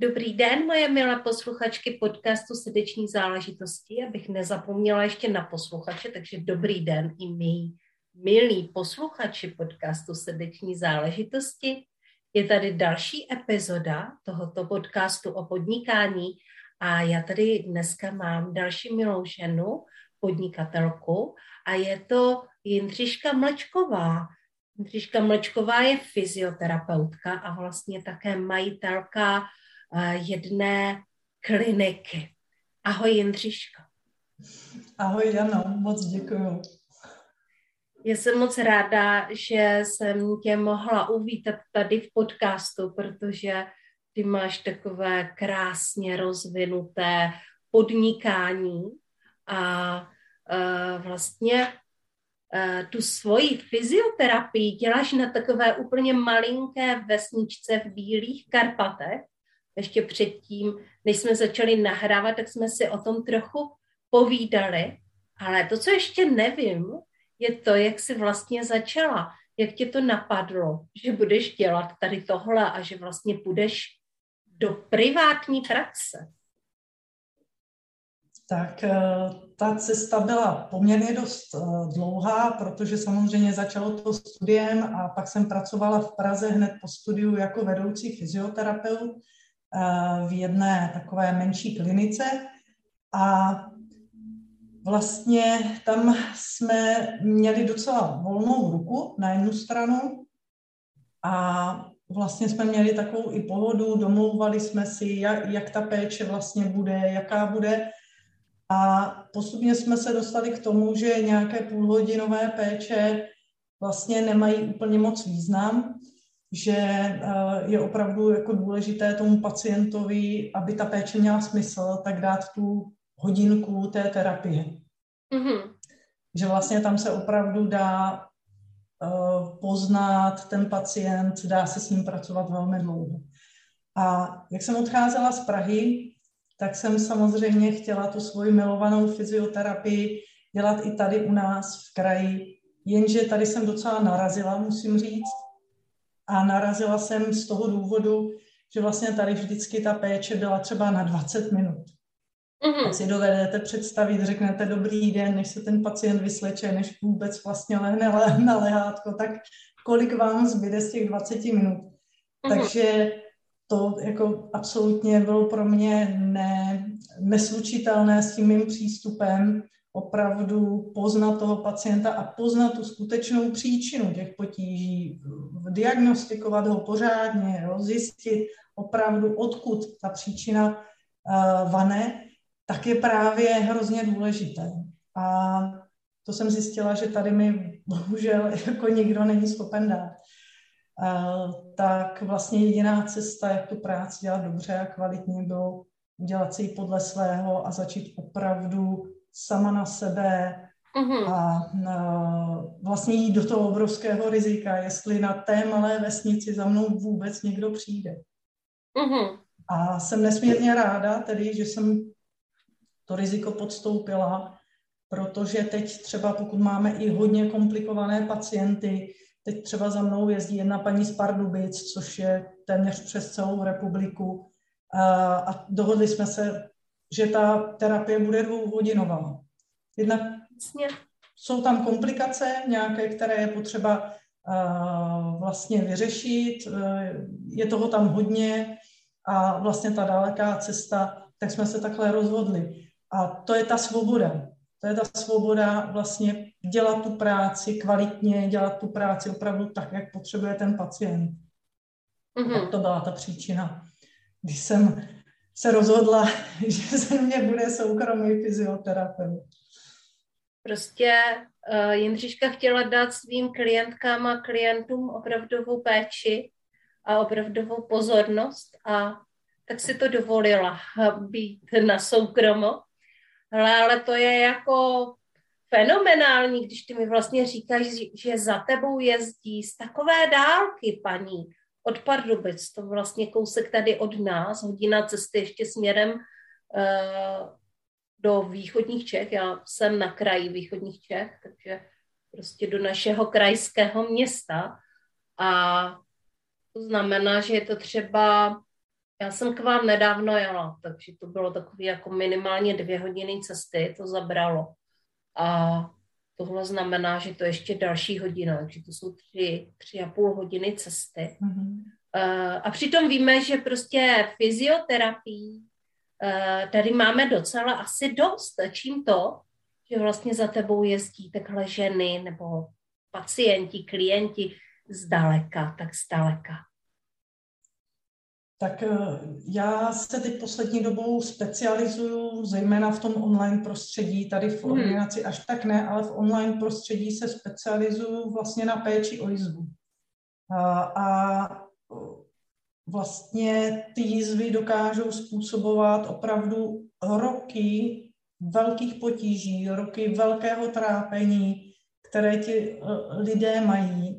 Dobrý den, moje milé posluchačky podcastu Srdeční záležitosti. Abych nezapomněla ještě na posluchače, takže dobrý den i mý milí posluchači podcastu Srdeční záležitosti. Je tady další epizoda tohoto podcastu o podnikání a já tady dneska mám další milou ženu, podnikatelku a je to Jindřiška Mlečková. Jindřiška Mlečková je fyzioterapeutka a vlastně také majitelka jedné kliniky. Ahoj Jindřiško. Ahoj Jano, moc děkuji. Já jsem moc ráda, že jsem tě mohla uvítat tady v podcastu, protože ty máš takové krásně rozvinuté podnikání a uh, vlastně uh, tu svoji fyzioterapii děláš na takové úplně malinké vesničce v Bílých Karpatech ještě předtím, než jsme začali nahrávat, tak jsme si o tom trochu povídali. Ale to, co ještě nevím, je to, jak jsi vlastně začala. Jak tě to napadlo, že budeš dělat tady tohle a že vlastně půjdeš do privátní praxe? Tak eh, ta cesta byla poměrně dost eh, dlouhá, protože samozřejmě začalo to studiem a pak jsem pracovala v Praze hned po studiu jako vedoucí fyzioterapeut v jedné takové menší klinice. A vlastně tam jsme měli docela volnou ruku na jednu stranu a vlastně jsme měli takovou i pohodu, domlouvali jsme si, jak, jak ta péče vlastně bude, jaká bude. A postupně jsme se dostali k tomu, že nějaké půlhodinové péče vlastně nemají úplně moc význam že eh, je opravdu jako důležité tomu pacientovi, aby ta péče měla smysl, tak dát tu hodinku té terapie. Mm-hmm. Že vlastně tam se opravdu dá uh, poznat ten pacient, dá se s ním pracovat velmi dlouho. A jak jsem odcházela z Prahy, tak jsem samozřejmě chtěla tu svoji milovanou fyzioterapii dělat i tady u nás v kraji, jenže tady jsem docela narazila, musím říct, a narazila jsem z toho důvodu, že vlastně tady vždycky ta péče byla třeba na 20 minut. Mm-hmm. Tak si dovedete představit, řeknete dobrý den, než se ten pacient vysleče, než vůbec vlastně lehne na lehátko, tak kolik vám zbyde z těch 20 minut. Mm-hmm. Takže to jako absolutně bylo pro mě ne, neslučitelné s tím mým přístupem opravdu poznat toho pacienta a poznat tu skutečnou příčinu těch potíží, diagnostikovat ho pořádně, rozjistit opravdu, odkud ta příčina uh, vane, tak je právě hrozně důležité. A to jsem zjistila, že tady mi bohužel jako nikdo není schopen dát. Uh, tak vlastně jediná cesta, jak tu práci dělat dobře a kvalitně, bylo udělat si ji podle svého a začít opravdu sama na sebe uh-huh. a na, vlastně jít do toho obrovského rizika, jestli na té malé vesnici za mnou vůbec někdo přijde. Uh-huh. A jsem nesmírně ráda tedy, že jsem to riziko podstoupila, protože teď třeba pokud máme i hodně komplikované pacienty, teď třeba za mnou jezdí jedna paní z Pardubic, což je téměř přes celou republiku, a, a dohodli jsme se že ta terapie bude dvouhodinová. Jednak jsou tam komplikace nějaké, které je potřeba uh, vlastně vyřešit, uh, je toho tam hodně a vlastně ta daleká cesta, tak jsme se takhle rozhodli. A to je ta svoboda. To je ta svoboda vlastně dělat tu práci kvalitně, dělat tu práci opravdu tak, jak potřebuje ten pacient. Mm-hmm. Tak to byla ta příčina, když jsem se rozhodla, že ze mě bude soukromý fyzioterapeut. Prostě uh, Jindřiška chtěla dát svým klientkám a klientům opravdovou péči a opravdovou pozornost a tak si to dovolila být na soukromo. Ale, ale to je jako fenomenální, když ty mi vlastně říkáš, že za tebou jezdí z takové dálky, paní, od Pardubic, to vlastně kousek tady od nás, hodina cesty ještě směrem uh, do východních Čech. Já jsem na kraji východních Čech, takže prostě do našeho krajského města. A to znamená, že je to třeba, já jsem k vám nedávno jela, takže to bylo takové jako minimálně dvě hodiny cesty, to zabralo. A tohle znamená, že to je ještě další hodina, takže to jsou tři, tři a půl hodiny cesty. Mm-hmm. A přitom víme, že prostě fyzioterapii eh, tady máme docela asi dost. Čím to, že vlastně za tebou jezdí takhle ženy nebo pacienti, klienti zdaleka, tak zdaleka? Tak eh, já se teď poslední dobou specializuju zejména v tom online prostředí, tady v hmm. ordinaci až tak ne, ale v online prostředí se specializuju vlastně na péči o jizvu. A, a vlastně ty jizvy dokážou způsobovat opravdu roky velkých potíží, roky velkého trápení, které ti eh, lidé mají.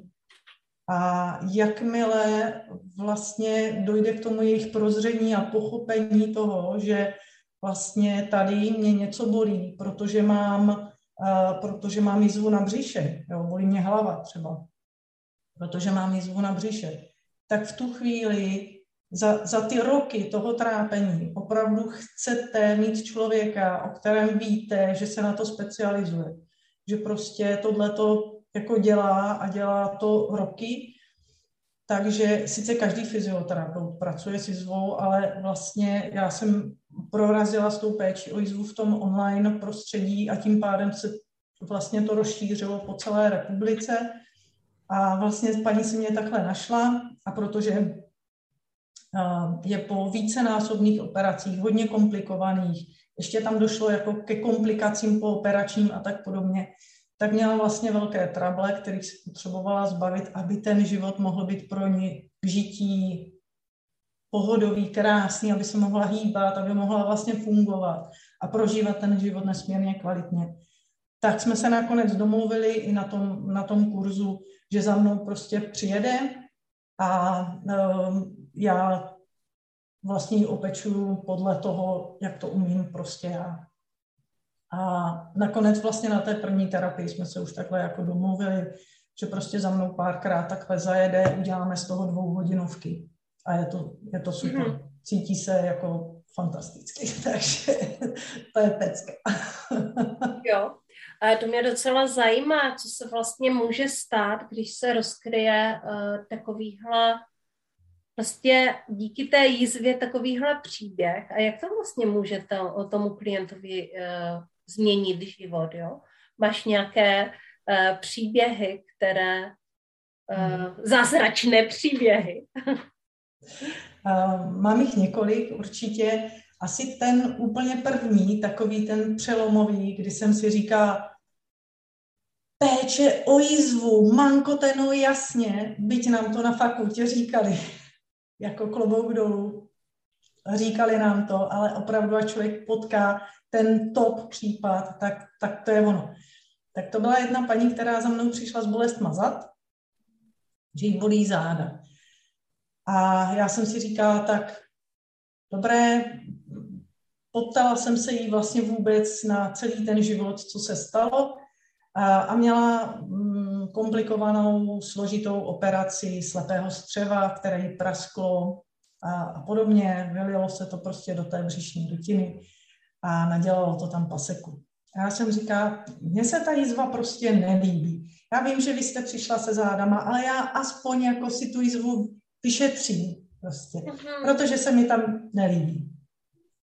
A jakmile vlastně dojde k tomu jejich prozření a pochopení toho, že vlastně tady mě něco bolí, protože mám, uh, protože mám jízvu na břiše, jo, bolí mě hlava třeba, protože mám jízvu na břiše, tak v tu chvíli za, za ty roky toho trápení opravdu chcete mít člověka, o kterém víte, že se na to specializuje. Že prostě tohle to jako dělá a dělá to roky. Takže sice každý fyzioterapeut pracuje s jizvou, ale vlastně já jsem prorazila s tou péčí o jizvu v tom online prostředí a tím pádem se vlastně to rozšířilo po celé republice. A vlastně paní si mě takhle našla a protože je po vícenásobných operacích, hodně komplikovaných, ještě tam došlo jako ke komplikacím po operačním a tak podobně, tak měla vlastně velké trable, kterých se potřebovala zbavit, aby ten život mohl být pro ní k žití pohodový, krásný, aby se mohla hýbat, aby mohla vlastně fungovat a prožívat ten život nesmírně kvalitně. Tak jsme se nakonec domluvili i na tom, na tom kurzu, že za mnou prostě přijede a um, já vlastně ji opečuju podle toho, jak to umím prostě já. A nakonec vlastně na té první terapii jsme se už takhle jako domluvili, že prostě za mnou párkrát takhle zajede, uděláme z toho dvou hodinovky. A je to, je to super. Mm-hmm. Cítí se jako fantasticky, takže to je pecka. jo. A to mě docela zajímá, co se vlastně může stát, když se rozkryje uh, takovýhle vlastně díky té jízvě takovýhle příběh a jak to vlastně může to, tomu klientovi uh, změnit život, jo? Máš nějaké uh, příběhy, které, uh, zázračné příběhy? uh, mám jich několik určitě. Asi ten úplně první, takový ten přelomový, kdy jsem si říkala, péče o jízvu, manko teno jasně, byť nám to na fakultě říkali jako klobouk dolů. Říkali nám to, ale opravdu, a člověk potká ten top případ, tak, tak to je ono. Tak to byla jedna paní, která za mnou přišla s bolest mazat, že jí bolí záda. A já jsem si říkala, tak dobré, poptala jsem se jí vlastně vůbec na celý ten život, co se stalo a, a měla mm, komplikovanou, složitou operaci slepého střeva, které jí prasklo a, a podobně. Vylilo se to prostě do té břišní dutiny a nadělalo to tam paseku. A já jsem říká, mně se ta jízva prostě nelíbí. Já vím, že vy jste přišla se zádama, ale já aspoň jako si tu jízvu vyšetřím prostě, uh-huh. protože se mi tam nelíbí.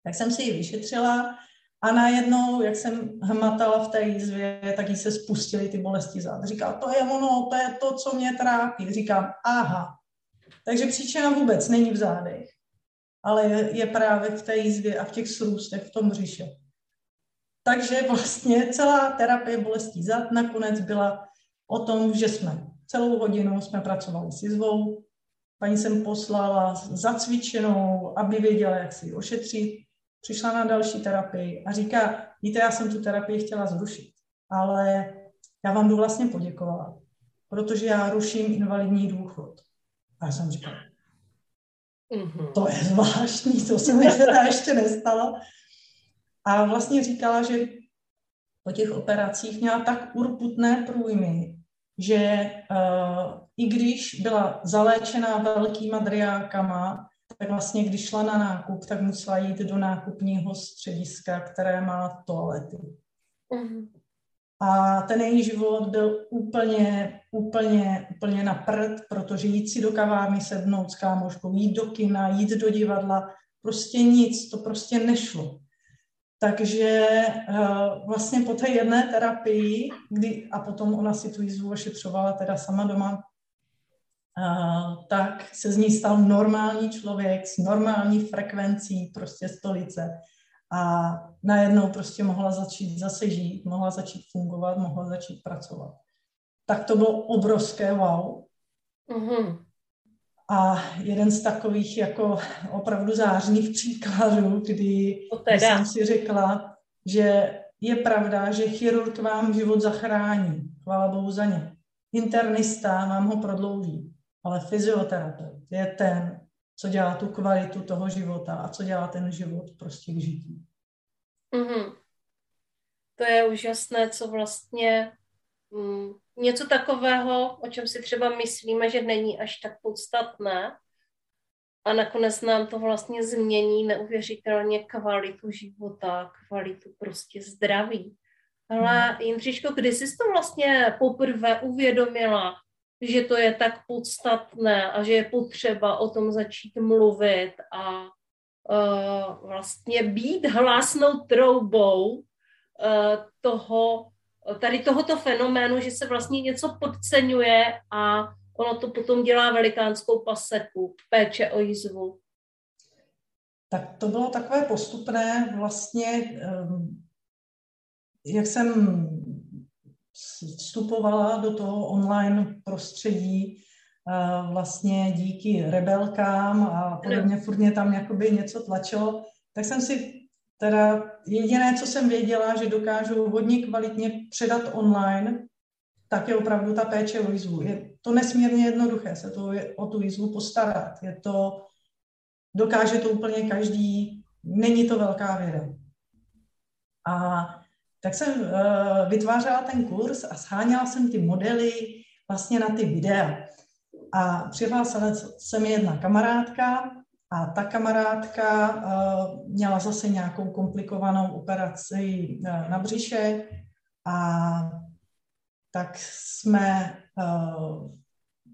Tak jsem si ji vyšetřila a najednou, jak jsem hmatala v té jízvě, tak jí se spustily ty bolesti zád. Říká, to je ono, to je to, co mě trápí. Říkám, aha. Takže příčina vůbec není v zádech, ale je, je právě v té jízvě a v těch srůstech, v tom břiše. Takže vlastně celá terapie bolestí zad nakonec byla o tom, že jsme celou hodinu jsme pracovali s jizvou paní jsem poslala zacvičenou, aby věděla, jak si ji ošetřit. Přišla na další terapii a říká, víte, já jsem tu terapii chtěla zrušit, ale já vám jdu vlastně poděkovat, protože já ruším invalidní důchod. A já jsem říkala, mm-hmm. to je zvláštní, to se mi teda ještě nestalo. A vlastně říkala, že po těch operacích měla tak urputné průjmy, že uh, i když byla zaléčená velkýma driákama, tak vlastně když šla na nákup, tak musela jít do nákupního střediska, které má toalety. Mm-hmm. A ten její život byl úplně, úplně, úplně na prd, protože jít si do kavárny sednout s kámoškou, jít do kina, jít do divadla, prostě nic, to prostě nešlo. Takže uh, vlastně po té jedné terapii, kdy, a potom ona si tu jízvu ošetřovala teda sama doma, uh, tak se z ní stal normální člověk s normální frekvencí prostě stolice. A najednou prostě mohla začít zase žít, mohla začít fungovat, mohla začít pracovat. Tak to bylo obrovské wow. Mm-hmm. A jeden z takových jako opravdu zářných příkladů, kdy, jsem si řekla, že je pravda, že chirurg vám život zachrání. Chvála Bohu za ně. Internista vám ho prodlouží, ale fyzioterapeut je ten, co dělá tu kvalitu toho života a co dělá ten život prostě k žití. Mm-hmm. To je úžasné, co vlastně mm, něco takového, o čem si třeba myslíme, že není až tak podstatné, a nakonec nám to vlastně změní neuvěřitelně kvalitu života, kvalitu prostě zdraví. Ale hmm. Jindřiško, kdy jsi to vlastně poprvé uvědomila, že to je tak podstatné a že je potřeba o tom začít mluvit a uh, vlastně být hlasnou troubou uh, toho, tady tohoto fenoménu, že se vlastně něco podceňuje a ono to potom dělá velikánskou paseku, péče o jízvu. Tak to bylo takové postupné vlastně, um, jak jsem vstupovala do toho online prostředí, uh, vlastně díky rebelkám a podobně, furt mě tam jakoby něco tlačilo, tak jsem si teda jediné, co jsem věděla, že dokážu hodně kvalitně předat online, tak je opravdu ta péče o jízvu. Je to nesmírně jednoduché se to je, o tu jízvu postarat. Je to, dokáže to úplně každý, není to velká věda. A tak jsem uh, vytvářela ten kurz a sháněla jsem ty modely vlastně na ty videa. A přihlásila se mi jedna kamarádka, a ta kamarádka uh, měla zase nějakou komplikovanou operaci uh, na břiše a tak jsme uh,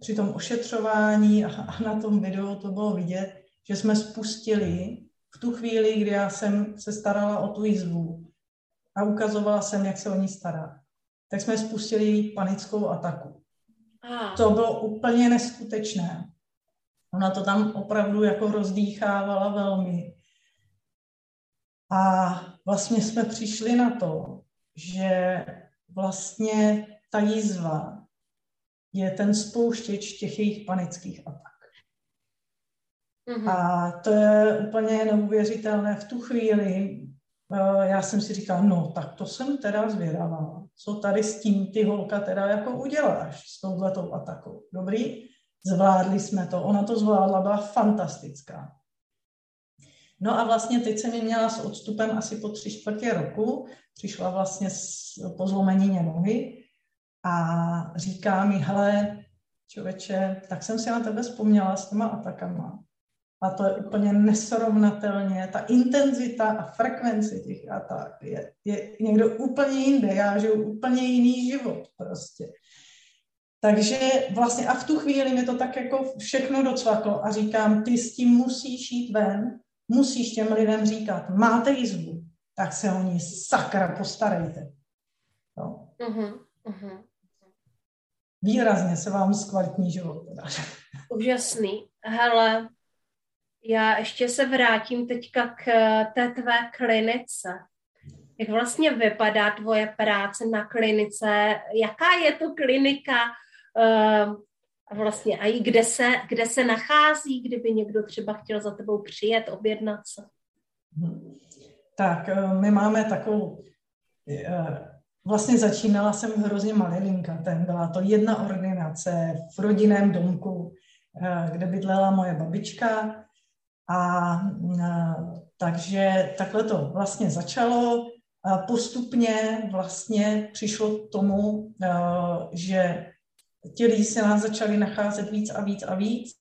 při tom ošetřování a, a na tom videu to bylo vidět, že jsme spustili v tu chvíli, kdy já jsem se starala o tu jízvu a ukazovala jsem, jak se o ní stará, tak jsme spustili panickou ataku. To bylo úplně neskutečné. Ona to tam opravdu jako rozdýchávala velmi. A vlastně jsme přišli na to, že vlastně ta jízva je ten spouštěč těch jejich panických atak. Mm-hmm. A to je úplně neuvěřitelné. V tu chvíli já jsem si říkala, no tak to jsem teda zvědavá. Co tady s tím ty holka teda jako uděláš s touhletou atakou? Dobrý? Zvládli jsme to, ona to zvládla, byla fantastická. No a vlastně teď se mi měla s odstupem asi po tři čtvrtě roku, přišla vlastně po zlomenině nohy a říká mi, hele, člověče, tak jsem si na tebe vzpomněla s těma atakama. A to je úplně nesrovnatelně, ta intenzita a frekvence těch atak je, je někdo úplně jinde. Já žiju úplně jiný život prostě. Takže vlastně a v tu chvíli mi to tak jako všechno docvaklo a říkám, ty s tím musíš jít ven, musíš těm lidem říkat, máte jizbu, tak se o ní sakra postarejte. No. Uh-huh, uh-huh. Výrazně se vám zkvalitní život. Teda. Úžasný. Hele, já ještě se vrátím teďka k eh, té tvé klinice. Jak vlastně vypadá tvoje práce na klinice? Jaká je to klinika? A vlastně a i kde se, kde se nachází, kdyby někdo třeba chtěl za tebou přijet, objednat se? Tak eh, my máme takovou, eh, vlastně začínala jsem hrozně malilinka, ten byla to jedna ordinace v rodinném domku, eh, kde bydlela moje babička a takže takhle to vlastně začalo. A postupně vlastně přišlo k tomu, že ti lidi se nás začali nacházet víc a víc a víc.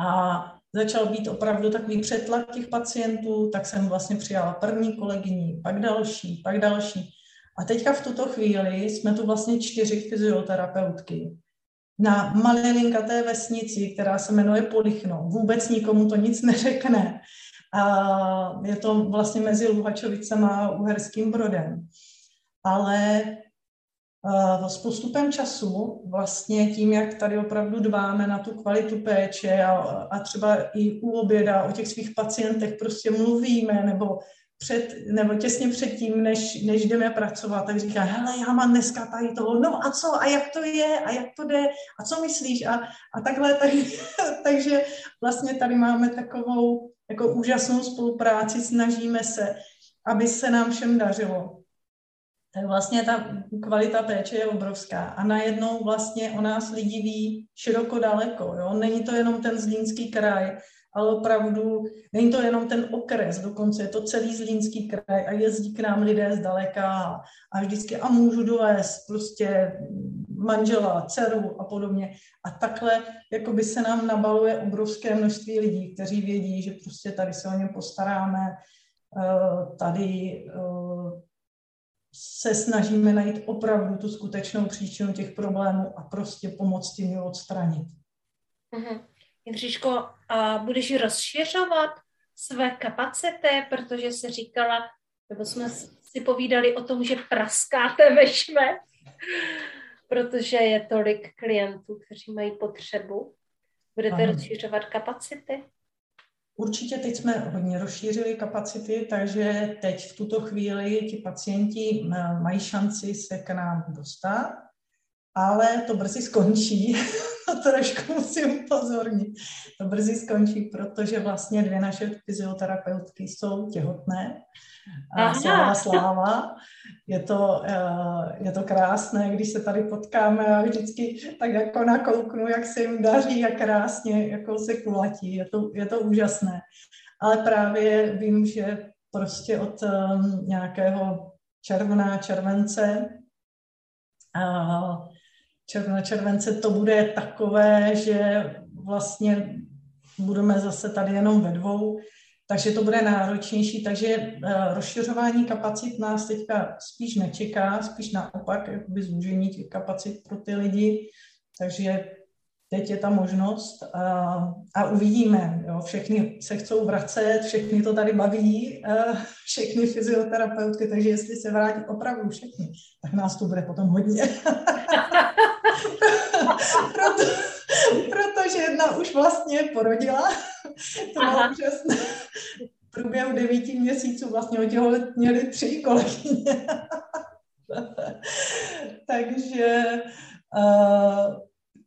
A začal být opravdu takový přetlak těch pacientů, tak jsem vlastně přijala první kolegyni, pak další, pak další. A teďka v tuto chvíli jsme tu vlastně čtyři fyzioterapeutky na malilinkaté vesnici, která se jmenuje Polichno. Vůbec nikomu to nic neřekne. A je to vlastně mezi Luhačovicem a Uherským Brodem. Ale s postupem času, vlastně tím, jak tady opravdu dbáme na tu kvalitu péče a, a třeba i u oběda o těch svých pacientech prostě mluvíme, nebo před, nebo těsně předtím, než, než jdeme pracovat, tak říká, hele, já mám dneska tady toho, no a co, a jak to je, a jak to jde, a co myslíš, a, a takhle, tak, takže vlastně tady máme takovou jako úžasnou spolupráci, snažíme se, aby se nám všem dařilo tak vlastně ta kvalita péče je obrovská. A najednou vlastně o nás lidi ví široko daleko. Jo? Není to jenom ten Zlínský kraj, ale opravdu není to jenom ten okres, dokonce je to celý Zlínský kraj a jezdí k nám lidé zdaleka a, vždycky a můžu dovést prostě manžela, dceru a podobně. A takhle jako by se nám nabaluje obrovské množství lidí, kteří vědí, že prostě tady se o ně postaráme, eh, tady eh, se snažíme najít opravdu tu skutečnou příčinu těch problémů a prostě pomoct tím odstranit. Uh-huh. Jindřiško, a budeš rozšiřovat své kapacity, protože se říkala, nebo jsme si povídali o tom, že praskáte ve šve, protože je tolik klientů, kteří mají potřebu. Budete ano. rozšiřovat kapacity? Určitě teď jsme hodně rozšířili kapacity, takže teď v tuto chvíli ti pacienti eh, mají šanci se k nám dostat, ale to brzy skončí. to trošku musím upozornit. To brzy skončí, protože vlastně dvě naše fyzioterapeutky jsou těhotné. A sláva, sláva. Je to, eh, je to krásné, když se tady potkáme a vždycky tak jako nakouknu, jak se jim daří, jak krásně jako se kulatí. Je to, je to úžasné. Ale právě vím, že prostě od um, nějakého červená července uh, červená července to bude takové, že vlastně budeme zase tady jenom ve dvou, takže to bude náročnější, takže uh, rozšiřování kapacit nás teďka spíš nečeká, spíš naopak, jakoby zúžení těch kapacit pro ty lidi, takže teď je ta možnost a, a uvidíme. Jo. Všechny se chcou vracet, všechny to tady baví, všechny fyzioterapeutky, takže jestli se vrátí opravdu všechny, tak nás tu bude potom hodně. Proto, protože jedna už vlastně porodila. To bylo úžasné. V průběhu devíti měsíců vlastně měli tři kolegyně. Takže uh,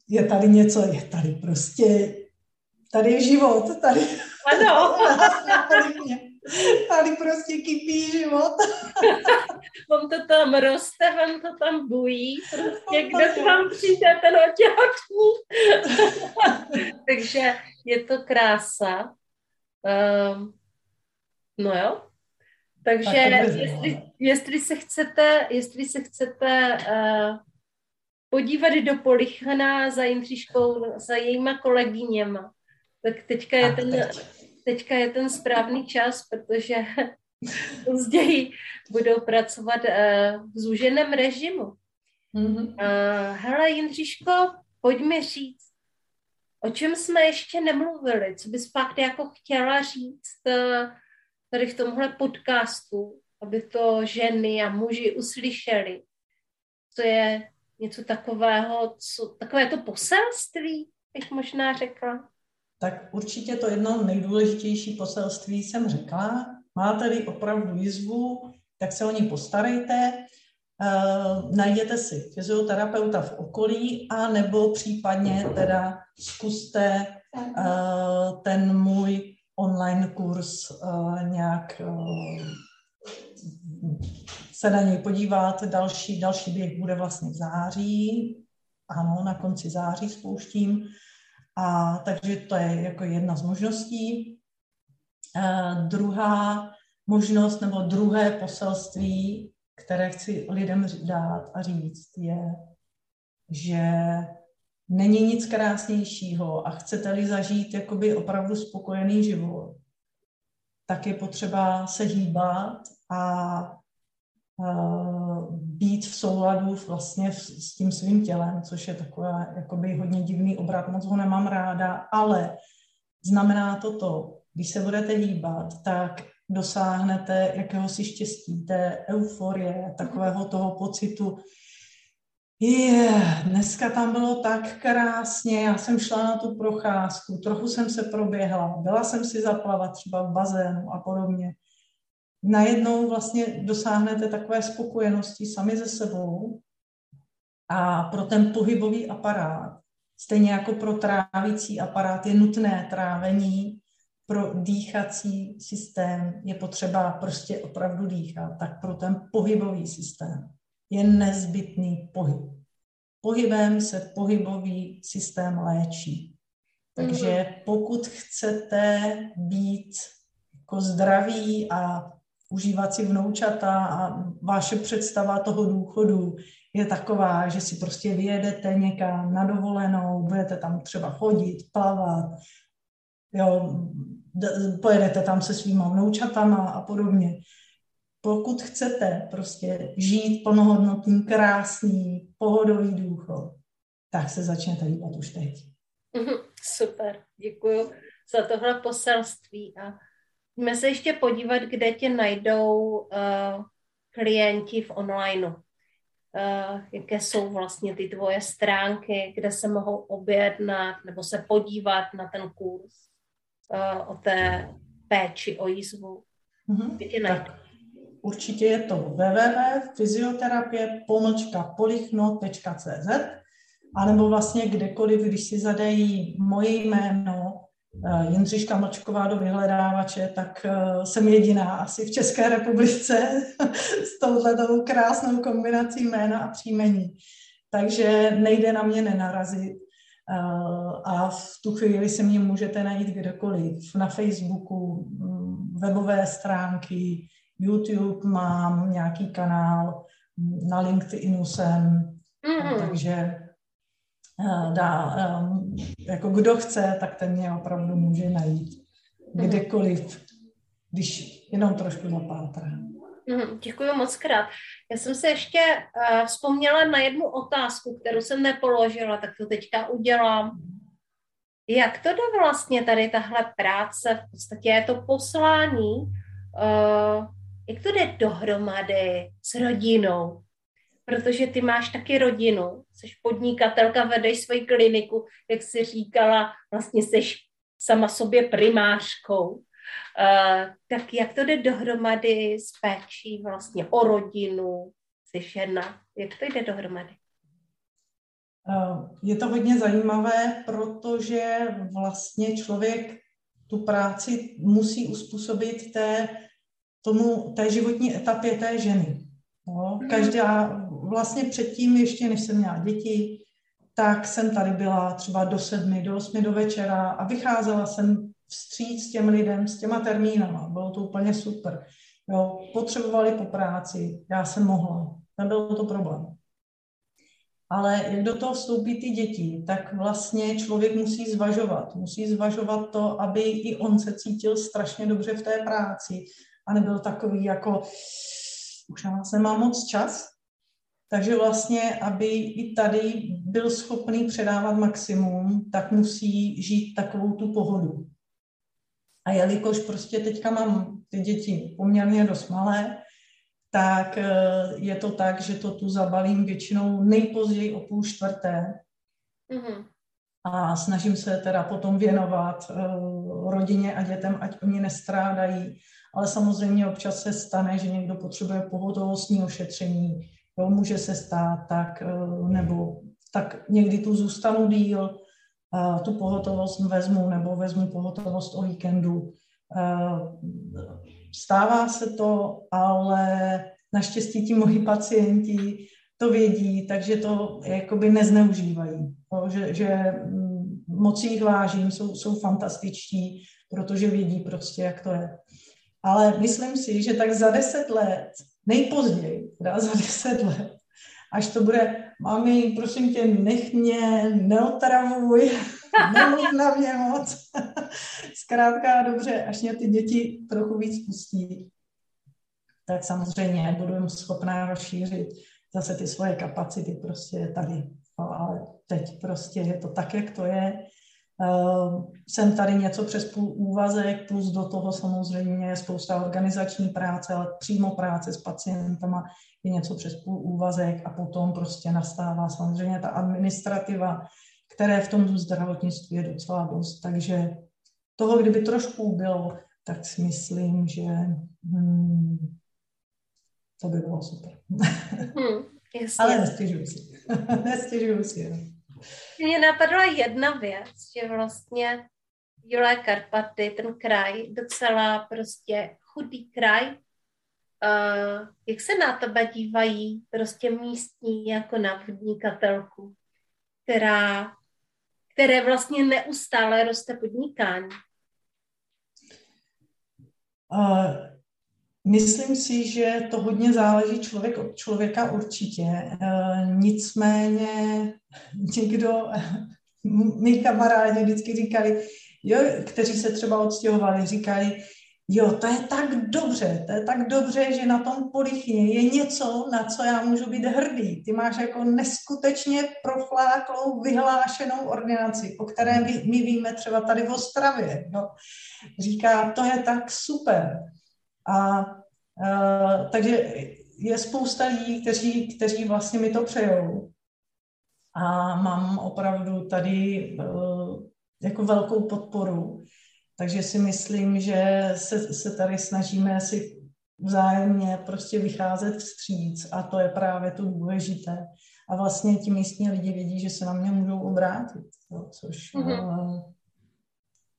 je tady něco, je tady prostě, tady je život, tady. Ano. Tady prostě kypí život. Vám to tam roste, vám to tam bují, prostě kde k vám přijde ten otěhotný. Takže je to krása. Um, no jo. Takže tak jestli, jestli se chcete, jestli se chcete uh, podívat do Polichana za Jindřiškou, za jejíma kolegyněma, tak teďka je ten... Teď teďka je ten správný čas, protože později budou pracovat uh, v zúženém režimu. Mm-hmm. Uh, hele, Jindřiško, pojď mi říct, o čem jsme ještě nemluvili, co bys fakt jako chtěla říct uh, tady v tomhle podcastu, aby to ženy a muži uslyšeli, co je něco takového, co, takové to poselství, bych možná řekla tak určitě to jedno nejdůležitější poselství jsem řekla. Máte-li opravdu jizvu, tak se o ní postarejte. uh, najděte si fyzioterapeuta v okolí a nebo případně teda zkuste uh, ten můj online kurz uh, nějak se na něj podívat. Další, další běh bude vlastně v září. Ano, na konci září spouštím. A takže to je jako jedna z možností. Uh, druhá možnost nebo druhé poselství, které chci lidem dát a říct, je, že není nic krásnějšího a chcete-li zažít jakoby opravdu spokojený život, tak je potřeba se hýbat a být v souladu vlastně s tím svým tělem, což je takové jakoby hodně divný obrat, moc ho nemám ráda, ale znamená to to, když se budete hýbat, tak dosáhnete jakéhosi štěstí, té euforie, takového toho pocitu, je, dneska tam bylo tak krásně, já jsem šla na tu procházku, trochu jsem se proběhla, byla jsem si zaplavat třeba v bazénu a podobně. Najednou vlastně dosáhnete takové spokojenosti sami ze sebou a pro ten pohybový aparát, stejně jako pro trávící aparát, je nutné trávení, pro dýchací systém je potřeba prostě opravdu dýchat, tak pro ten pohybový systém je nezbytný pohyb. Pohybem se pohybový systém léčí. Takže mhm. pokud chcete být jako zdraví a užívat si vnoučata a vaše představa toho důchodu je taková, že si prostě vyjedete někam na dovolenou, budete tam třeba chodit, plavat, jo, pojedete tam se svýma vnoučatama a podobně, pokud chcete prostě žít plnohodnotný, krásný, pohodový důchod, tak se začněte hýbat už teď. Super, děkuji za tohle poselství a Pojďme se ještě podívat, kde tě najdou uh, klienti v onlineu. Uh, jaké jsou vlastně ty tvoje stránky, kde se mohou objednat nebo se podívat na ten kurz uh, o té péči, o jízvu. Mm-hmm. Kde tě najdou? Tak určitě je to www.fyzioterapie.polichnot.cz anebo vlastně kdekoliv, když si zadají moje jméno eh, Jindřiška Mlčková do vyhledávače, tak eh, jsem jediná asi v České republice s touhletou krásnou kombinací jména a příjmení. Takže nejde na mě nenarazit. Eh, a v tu chvíli se mě můžete najít kdekoliv. Na Facebooku, mm, webové stránky, YouTube mám nějaký kanál, na LinkedInu jsem, mm-hmm. takže eh, dá, jako kdo chce, tak ten mě opravdu může najít mm-hmm. kdekoliv, když jenom trošku zapátrá. Mm, děkuji moc krát. Já jsem se ještě uh, vzpomněla na jednu otázku, kterou jsem nepoložila, tak to teďka udělám. Jak to jde vlastně tady tahle práce? V podstatě je to poslání uh, jak to jde dohromady s rodinou? Protože ty máš taky rodinu, jsi podnikatelka, vedeš svoji kliniku, jak jsi říkala, vlastně jsi sama sobě primářkou. Uh, tak jak to jde dohromady s péčí vlastně o rodinu, jsi žena, jak to jde dohromady? Eh, je to hodně zajímavé, protože vlastně člověk tu práci musí uspůsobit té tomu, té životní etapě té ženy. No, každá, vlastně předtím, ještě než jsem měla děti, tak jsem tady byla třeba do sedmi, do osmi do večera a vycházela jsem vstříc těm lidem s těma termínama. Bylo to úplně super. Jo, potřebovali po práci, já jsem mohla. Nebyl to problém. Ale jak do toho vstoupí ty děti, tak vlastně člověk musí zvažovat. Musí zvažovat to, aby i on se cítil strašně dobře v té práci, a nebyl takový jako, už na vás nemám moc čas. Takže vlastně, aby i tady byl schopný předávat maximum, tak musí žít takovou tu pohodu. A jelikož prostě teďka mám ty děti poměrně dost malé, tak eh, je to tak, že to tu zabalím většinou nejpozději o půl čtvrté. Mm-hmm. A snažím se teda potom věnovat uh, rodině a dětem, ať oni nestrádají ale samozřejmě občas se stane, že někdo potřebuje pohotovostní ošetření, Jo, může se stát tak, eh, nebo tak někdy tu zůstanu díl, eh, tu pohotovost vezmu, nebo vezmu pohotovost o víkendu. Stává se to, ale naštěstí ti moji pacienti to vědí, takže to jakoby nezneužívají. Jo, že, že mm, moc jich vážím, jsou, jsou fantastičtí, protože vědí prostě, jak to je. Ale myslím si, že tak za deset let, nejpozději, teda za deset let, až to bude, mami, prosím tě, nech mě, neotravuj, nemluv na mě moc. Zkrátka dobře, až mě ty děti trochu víc pustí, tak samozřejmě budu schopná rozšířit zase ty svoje kapacity prostě tady. No, ale teď prostě je to tak, jak to je. Uh, jsem tady něco přes půl úvazek, plus do toho samozřejmě je spousta organizační práce, ale přímo práce s pacientama je něco přes půl úvazek a potom prostě nastává samozřejmě ta administrativa, které v tom zdravotnictví je docela dost. Takže toho, kdyby trošku bylo, tak si myslím, že hmm, to by bylo super. Hmm, Ale nestěžuju si. nestěžuju si. Mně napadla jedna věc, že vlastně Jolé Karpaty, ten kraj, docela prostě chudý kraj, uh, jak se na tebe dívají prostě místní jako na podnikatelku, která, které vlastně neustále roste podnikání? Uh, Myslím si, že to hodně záleží člověk od člověka určitě. E, nicméně někdo, mý kamarádi vždycky říkali, jo, kteří se třeba odstěhovali, říkali, jo, to je tak dobře, to je tak dobře, že na tom Polichyně je něco, na co já můžu být hrdý. Ty máš jako neskutečně profláklou, vyhlášenou ordinaci, o které my, my víme třeba tady v Ostravě. No. Říká, to je tak super. A uh, takže je spousta lidí, kteří, kteří vlastně mi to přejou. A mám opravdu tady uh, jako velkou podporu. Takže si myslím, že se, se tady snažíme si vzájemně prostě vycházet vstříc a to je právě to důležité. A vlastně ti místní lidi vědí, že se na mě můžou obrátit, jo, což, mm-hmm. uh,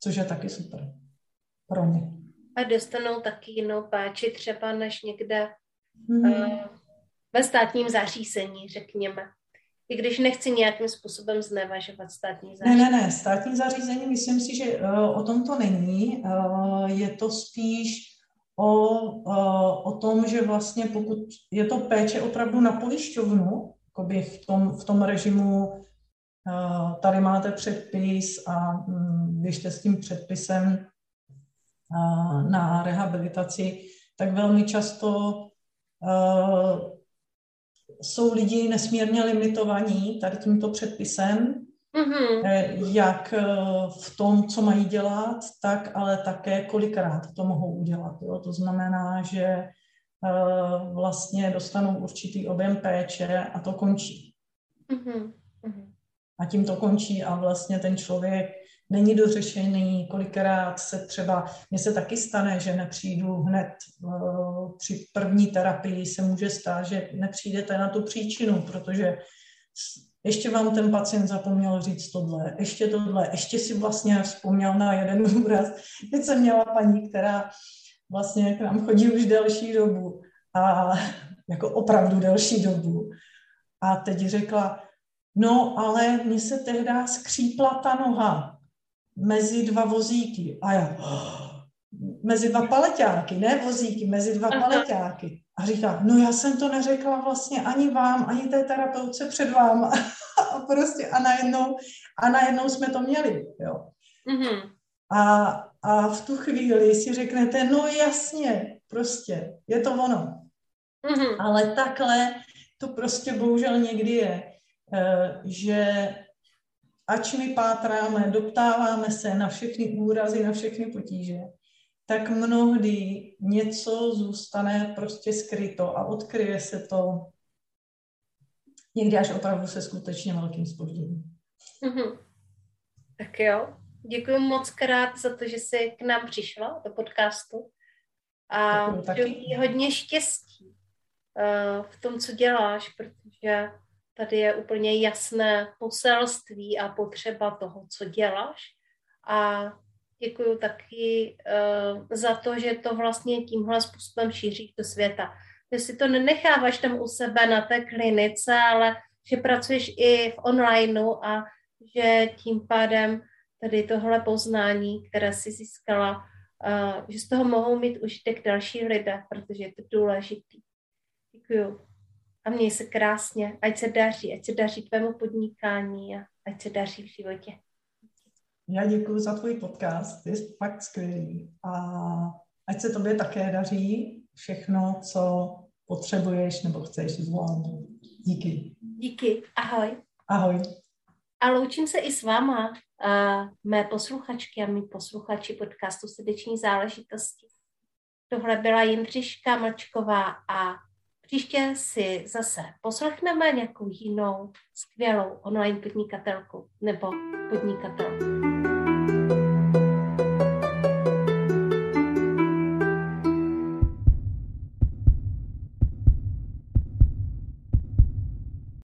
což je taky super pro ně a dostanou taky jinou péči třeba než někde mm. uh, ve státním zařízení, řekněme. I když nechci nějakým způsobem znevažovat státní zařízení. Ne, ne, ne, státní zařízení, myslím si, že uh, o tom to není. Uh, je to spíš o, uh, o tom, že vlastně pokud je to péče opravdu na pojišťovnu, v tom, v tom režimu uh, tady máte předpis a um, běžte s tím předpisem na rehabilitaci, tak velmi často jsou lidi nesmírně limitovaní tady tímto předpisem, mm-hmm. jak e, v tom, co mají dělat, tak ale také kolikrát to mohou udělat. Jo? To znamená, že vlastně dostanou určitý objem péče a to končí. Mm-hmm. A tím to končí a vlastně ten člověk není dořešený, kolikrát se třeba, mně se taky stane, že nepřijdu hned uh, při první terapii, se může stát, že nepřijdete na tu příčinu, protože ještě vám ten pacient zapomněl říct tohle, ještě tohle, ještě si vlastně vzpomněl na jeden úraz. Teď jsem měla paní, která vlastně k nám chodí už delší dobu a jako opravdu delší dobu. A teď řekla, no ale mně se tehdy skřípla ta noha mezi dva vozíky. A já, mezi dva paleťáky, ne vozíky, mezi dva paleťáky. A říká, no já jsem to neřekla vlastně ani vám, ani té terapeutce před vám. a prostě a najednou, a najednou jsme to měli, jo. Mm-hmm. A, a v tu chvíli si řeknete, no jasně, prostě, je to ono. Mm-hmm. Ale takhle to prostě bohužel někdy je, eh, že ač my pátráme, doptáváme se na všechny úrazy, na všechny potíže, tak mnohdy něco zůstane prostě skryto a odkryje se to někdy až opravdu se skutečně velkým spožděním. Mm-hmm. Tak jo, děkuji moc krát za to, že jsi k nám přišla do podcastu a přeji hodně štěstí uh, v tom, co děláš, protože tady je úplně jasné poselství a potřeba toho, co děláš. A děkuji taky uh, za to, že to vlastně tímhle způsobem šíříš do světa. Že si to nenecháváš tam u sebe na té klinice, ale že pracuješ i v onlineu a že tím pádem tady tohle poznání, které jsi získala, uh, že z toho mohou mít užitek další lidé, protože je to důležitý. Děkuju. A měj se krásně, ať se daří, ať se daří tvému podnikání a ať se daří v životě. Já děkuji za tvůj podcast, je fakt skvělý. A ať se tobě také daří všechno, co potřebuješ nebo chceš zvládnout. Díky. Díky, ahoj. Ahoj. A loučím se i s váma, uh, mé posluchačky a mý posluchači podcastu Srdeční záležitosti. Tohle byla Jindřiška Mlčková a příště si zase poslechneme nějakou jinou skvělou online podnikatelku nebo podnikatelku.